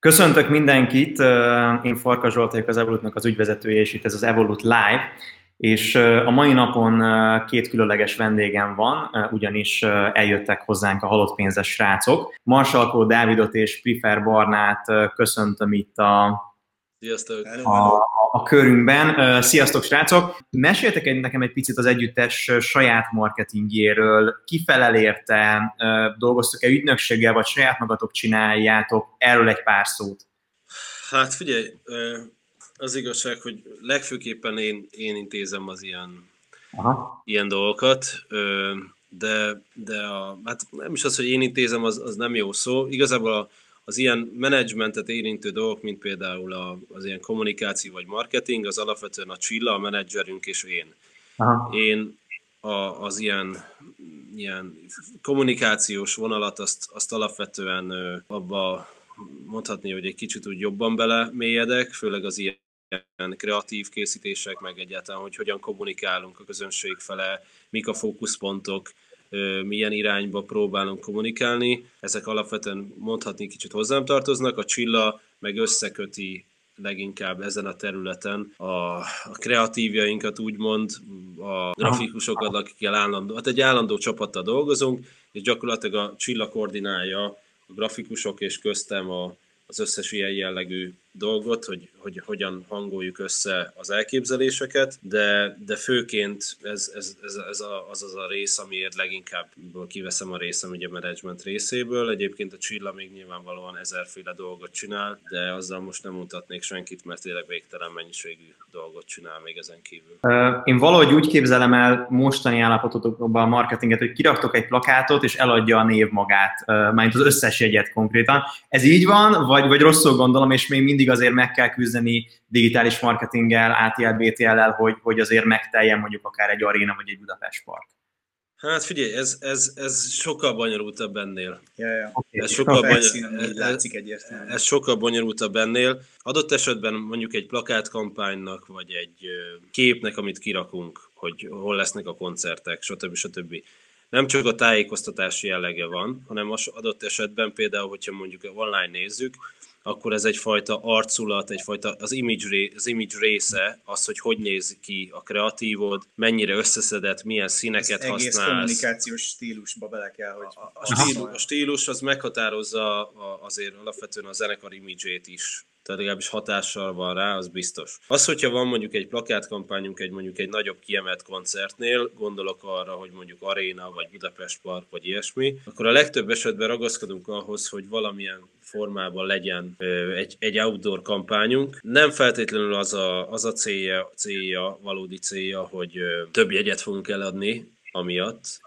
Köszöntök mindenkit, én Farka Zsolt vagyok az Evolutnak az ügyvezetője, és itt ez az Evolut Live, és a mai napon két különleges vendégem van, ugyanis eljöttek hozzánk a halott pénzes srácok. Marsalkó Dávidot és Prifer Barnát köszöntöm itt a Sziasztok! A, a körünkben. Sziasztok, srácok! Meséltek egy, nekem egy picit az együttes saját marketingjéről. Ki felel érte? Dolgoztok-e ügynökséggel, vagy saját magatok csináljátok? Erről egy pár szót. Hát figyelj, az igazság, hogy legfőképpen én, én intézem az ilyen, Aha. ilyen dolgokat, de, de a, hát nem is az, hogy én intézem, az, az nem jó szó. Igazából a, az ilyen menedzsmentet érintő dolgok, mint például a, az ilyen kommunikáció vagy marketing, az alapvetően a Csilla, a menedzserünk és én. Aha. Én a, az ilyen, ilyen kommunikációs vonalat azt, azt alapvetően abba mondhatni, hogy egy kicsit úgy jobban bele mélyedek, főleg az ilyen kreatív készítések, meg egyáltalán, hogy hogyan kommunikálunk a közönség fele, mik a fókuszpontok, milyen irányba próbálunk kommunikálni. Ezek alapvetően mondhatni kicsit hozzám tartoznak, a Csilla meg összeköti leginkább ezen a területen a, a kreatívjainkat úgymond, a grafikusokat, akikkel állandó, hát egy állandó csapattal dolgozunk, és gyakorlatilag a Csilla koordinálja a grafikusok és köztem a, az összes ilyen jellegű dolgot, hogy, hogy hogyan hangoljuk össze az elképzeléseket, de, de főként ez, ez, ez, ez a, az az a rész, amiért leginkább kiveszem a részem ugye a management részéből. Egyébként a Csilla még nyilvánvalóan ezerféle dolgot csinál, de azzal most nem mutatnék senkit, mert tényleg végtelen mennyiségű dolgot csinál még ezen kívül. Én valahogy úgy képzelem el mostani állapototokban a marketinget, hogy kiraktok egy plakátot, és eladja a név magát, majd az összes jegyet konkrétan. Ez így van, vagy, vagy rosszul gondolom, és még mindig az azért meg kell küzdeni digitális marketinggel, ATL, BTL-el, hogy, hogy azért megteljen mondjuk akár egy aréna vagy egy Budapest Park. Hát figyelj, ez, ez, ez sokkal bonyolultabb ennél. Ja, ja. Okay. Ez sokkal, bonyol... ez, látszik egyértelműen. ez sokkal bonyolultabb ennél. Adott esetben mondjuk egy plakátkampánynak, vagy egy képnek, amit kirakunk, hogy hol lesznek a koncertek, stb. stb. Nem csak a tájékoztatási jellege van, hanem az adott esetben például, hogyha mondjuk online nézzük, akkor ez egyfajta arculat, egyfajta az image, az image része, az, hogy hogy néz ki a kreatívod, mennyire összeszedett, milyen színeket az használsz. egész kommunikációs stílusba bele kell, hogy... A, a, stílus, a stílus az meghatározza azért alapvetően a zenekar imidzsét is tehát legalábbis hatással van rá, az biztos. Az, hogyha van mondjuk egy plakátkampányunk egy mondjuk egy nagyobb kiemelt koncertnél, gondolok arra, hogy mondjuk Aréna, vagy Budapest Park, vagy ilyesmi, akkor a legtöbb esetben ragaszkodunk ahhoz, hogy valamilyen formában legyen egy, egy outdoor kampányunk. Nem feltétlenül az a, az a célja, célja, valódi célja, hogy több jegyet fogunk eladni, amiatt,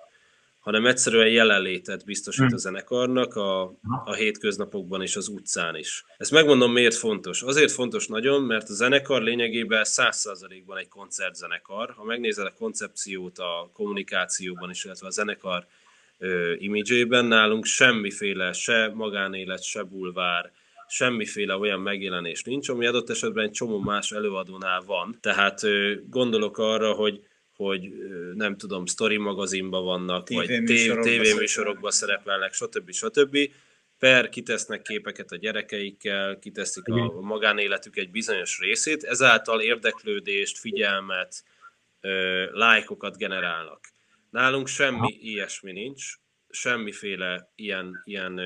hanem egyszerűen jelenlétet biztosít hm. a zenekarnak a, a hétköznapokban és az utcán is. Ezt megmondom, miért fontos. Azért fontos nagyon, mert a zenekar lényegében 100%-ban egy koncertzenekar. Ha megnézel a koncepciót a kommunikációban is, illetve a zenekar imidzsében, nálunk semmiféle se magánélet, se bulvár, semmiféle olyan megjelenés nincs, ami adott esetben egy csomó más előadónál van. Tehát gondolok arra, hogy hogy nem tudom, story magazinban vannak, TV vagy tévéműsorokban szerepelnek, stb. stb. Per kitesznek képeket a gyerekeikkel, kiteszik a magánéletük egy bizonyos részét, ezáltal érdeklődést, figyelmet, lájkokat generálnak. Nálunk semmi ilyesmi nincs, semmiféle ilyen, ilyen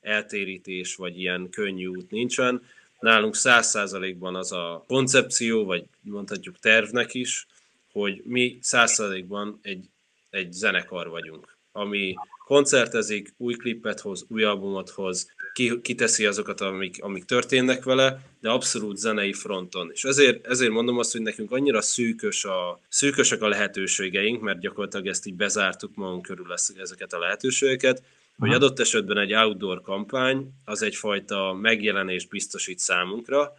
eltérítés, vagy ilyen könnyű út nincsen. Nálunk száz százalékban az a koncepció, vagy mondhatjuk tervnek is, hogy mi százszerzékban egy, egy zenekar vagyunk, ami koncertezik, új klippet hoz, új albumot hoz, ki, kiteszi azokat, amik, amik történnek vele, de abszolút zenei fronton. És ezért, ezért mondom azt, hogy nekünk annyira szűkös a, szűkösek a lehetőségeink, mert gyakorlatilag ezt így bezártuk magunk körül ezeket a lehetőségeket, hogy adott esetben egy outdoor kampány az egyfajta megjelenést biztosít számunkra,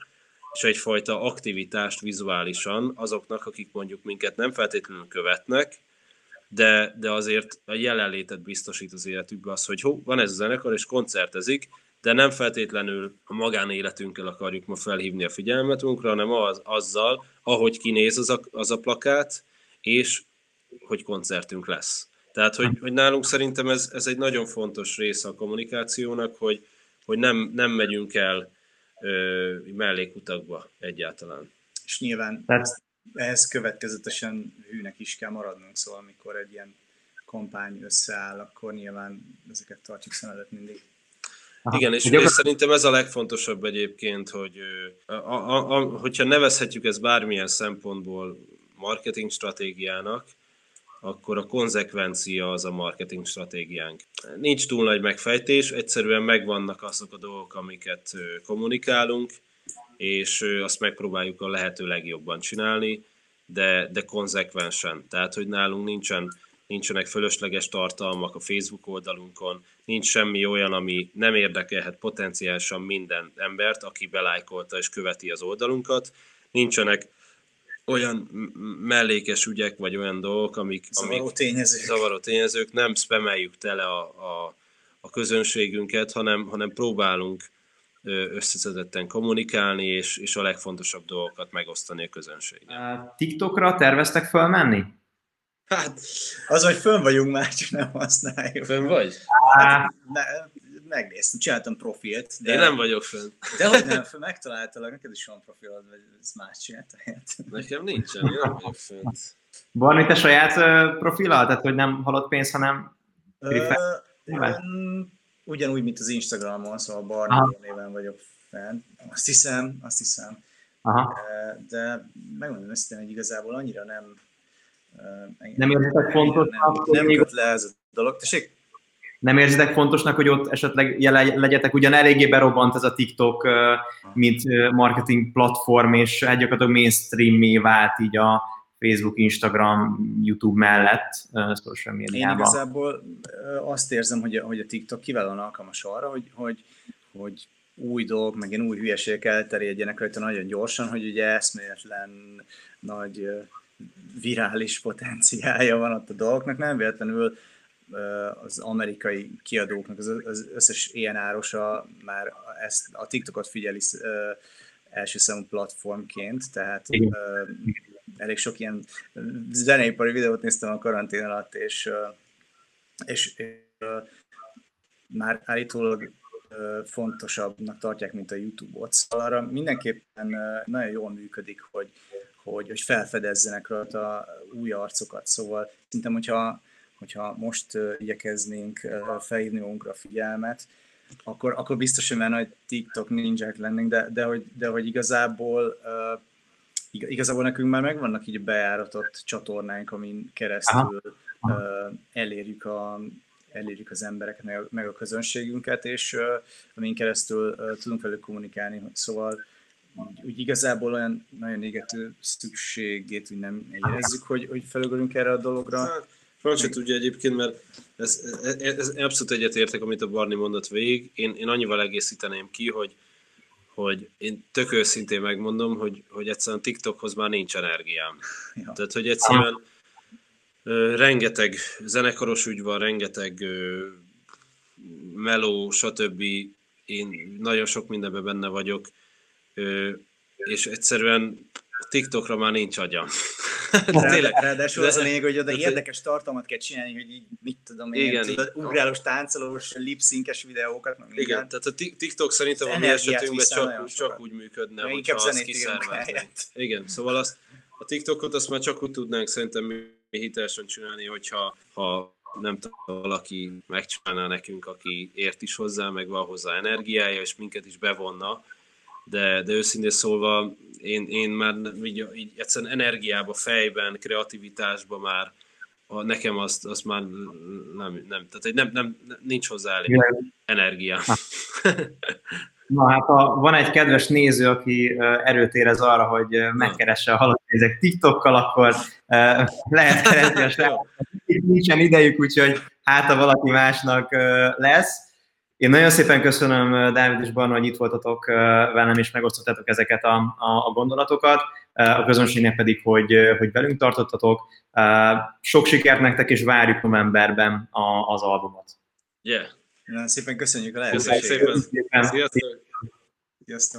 és egyfajta aktivitást vizuálisan azoknak, akik mondjuk minket nem feltétlenül követnek, de, de azért a jelenlétet biztosít az életükbe az, hogy hó, van ez a zenekar, és koncertezik, de nem feltétlenül a magánéletünkkel akarjuk ma felhívni a figyelmetünkre, hanem az, azzal, ahogy kinéz az a, az a plakát, és hogy koncertünk lesz. Tehát, hogy, hogy nálunk szerintem ez, ez egy nagyon fontos része a kommunikációnak, hogy, hogy nem, nem megyünk el mellékutakba egyáltalán. És nyilván Tehát- ehhez következetesen hűnek is kell maradnunk, szóval amikor egy ilyen kampány összeáll, akkor nyilván ezeket tartjuk szem előtt mindig. Aha. Igen, és, és szerintem ez a legfontosabb egyébként, hogy a, a, a, hogyha nevezhetjük ezt bármilyen szempontból marketing stratégiának, akkor a konzekvencia az a marketing stratégiánk. Nincs túl nagy megfejtés, egyszerűen megvannak azok a dolgok, amiket kommunikálunk, és azt megpróbáljuk a lehető legjobban csinálni, de, de konzekvensen. Tehát, hogy nálunk nincsen, nincsenek fölösleges tartalmak a Facebook oldalunkon, nincs semmi olyan, ami nem érdekelhet potenciálisan minden embert, aki belájkolta és követi az oldalunkat. Nincsenek olyan mellékes ügyek, vagy olyan dolgok, amik, Zavaró amik tényezők. zavaró tényezők, nem spameljük tele a, a, a közönségünket, hanem, hanem próbálunk összeszedetten kommunikálni, és, és a legfontosabb dolgokat megosztani a közönséggel. TikTokra terveztek fölmenni? Hát, Az, hogy fönn vagyunk már, csak nem használjuk. fönn vagy? Á, Ne, megnéztem, csináltam profilt, de, Én nem vagyok fönn. de hogy nem, fönn megtaláltalak, neked is van profilod, vagy ez más csinálta. Nekem nincsen, én nem vagyok fönt. Barni, te saját uh, profilal? Tehát, hogy nem halott pénz, hanem Ö, ugyanúgy, mint az Instagramon, szóval. Barney néven vagyok fenn. Azt hiszem, azt hiszem. Aha. De, de megmondom őszintén, hogy igazából annyira nem... Nem fontosnak, hogy Nem, még- nem köt le ez a dolog. Tessék? Nem érzitek fontosnak, hogy ott esetleg jele, legyetek, ugyan eléggé berobbant ez a TikTok, mint marketing platform, és hát gyakorlatilag mainstream vált így a Facebook, Instagram, YouTube mellett social Én médiában. igazából ö, azt érzem, hogy a, hogy a TikTok kiválóan alkalmas arra, hogy, hogy, hogy új dolgok, meg ilyen új hülyeségek elterjedjenek rajta nagyon gyorsan, hogy ugye eszméletlen nagy virális potenciálja van ott a dolgoknak. Nem véletlenül ö, az amerikai kiadóknak az, az összes ilyen árosa már ezt, a TikTokot figyeli első számú platformként, tehát Igen. elég sok ilyen zeneipari videót néztem a karantén alatt, és, és, és már állítólag fontosabbnak tartják, mint a YouTube-ot. Szóval arra mindenképpen nagyon jól működik, hogy, hogy, hogy felfedezzenek rajta új arcokat. Szóval szerintem, hogyha, hogyha most igyekeznénk felhívni magunkra a figyelmet, akkor, akkor biztos, hogy már nagy TikTok ninják lennénk, de, de, hogy, de hogy igazából igazából nekünk már megvannak így bejáratott csatornáink, amin keresztül Aha. elérjük, a, elérjük az embereket, meg a, meg a közönségünket, és ö, amin keresztül ö, tudunk velük kommunikálni. Szóval úgy, úgy igazából olyan nagyon égető szükségét úgy nem érezzük, hogy, hogy felugorjunk erre a dologra. Frank se tudja egyébként, mert ez, ez, ez abszolút egyetértek, amit a Barni mondott végig. Én, én annyival egészíteném ki, hogy, hogy én tök őszintén megmondom, hogy, hogy egyszerűen TikTokhoz már nincs energiám. Ja. Tehát, hogy egyszerűen ö, rengeteg zenekaros ügy van, rengeteg ö, meló, stb. Én nagyon sok mindenben benne vagyok, ö, és egyszerűen TikTokra már nincs agyam. Tényleg. Ráadásul De- az a lényeg, hogy oda de- érdekes tartalmat kell csinálni, hogy így, mit tudom én, Igen. tudod, ugrálós, táncolós, lipszinkes videókat, meg Igen, mindent. tehát a Tik- TikTok szerintem a mi esetünkben csak, csak úgy működne, hogyha inkább azt helyett. Igen, szóval azt, a TikTokot azt már csak úgy tudnánk szerintem mi hitelesen csinálni, hogyha ha nem tudom, valaki megcsinálná nekünk, aki ért is hozzá, meg van hozzá energiája, és minket is bevonna, de, de őszintén szólva én, én már így, így egyszerűen energiába, fejben, kreativitásba már a, nekem azt, azt már nem, nem, tehát nem, nem, nincs hozzá elég energia. Na hát, ha van egy kedves néző, aki erőt érez arra, hogy megkeresse a halott nézek TikTokkal, akkor lehet keresni a srácot. Nincsen idejük, úgyhogy hát, ha valaki másnak lesz. Én nagyon szépen köszönöm, ö, Dávid és Barna, hogy itt voltatok ö, velem, és megosztottátok ezeket a, a, a gondolatokat. Ö, A közönségnek pedig, hogy, hogy velünk tartottatok. Sok sikert nektek, és várjuk novemberben a, az albumot. Yeah. Nagyon szépen köszönjük a Köszönjük lehetőséget. szépen. Szépen. Sziasztok! Sziasztok!